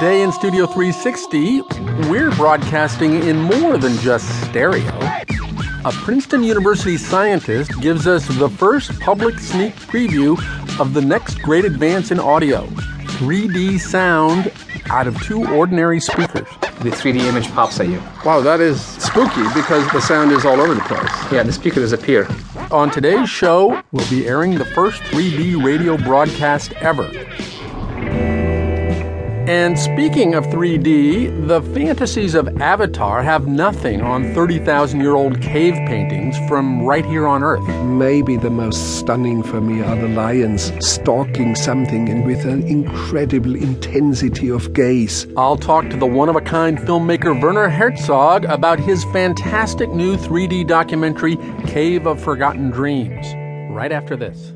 Today in Studio 360, we're broadcasting in more than just stereo. A Princeton University scientist gives us the first public sneak preview of the next great advance in audio 3D sound out of two ordinary speakers. The 3D image pops at you. Wow, that is spooky because the sound is all over the place. Yeah, the speaker disappear. On today's show, we'll be airing the first 3D radio broadcast ever. And speaking of 3D, the fantasies of Avatar have nothing on 30,000 year old cave paintings from right here on Earth. Maybe the most stunning for me are the lions stalking something and with an incredible intensity of gaze. I'll talk to the one of a kind filmmaker Werner Herzog about his fantastic new 3D documentary, Cave of Forgotten Dreams, right after this.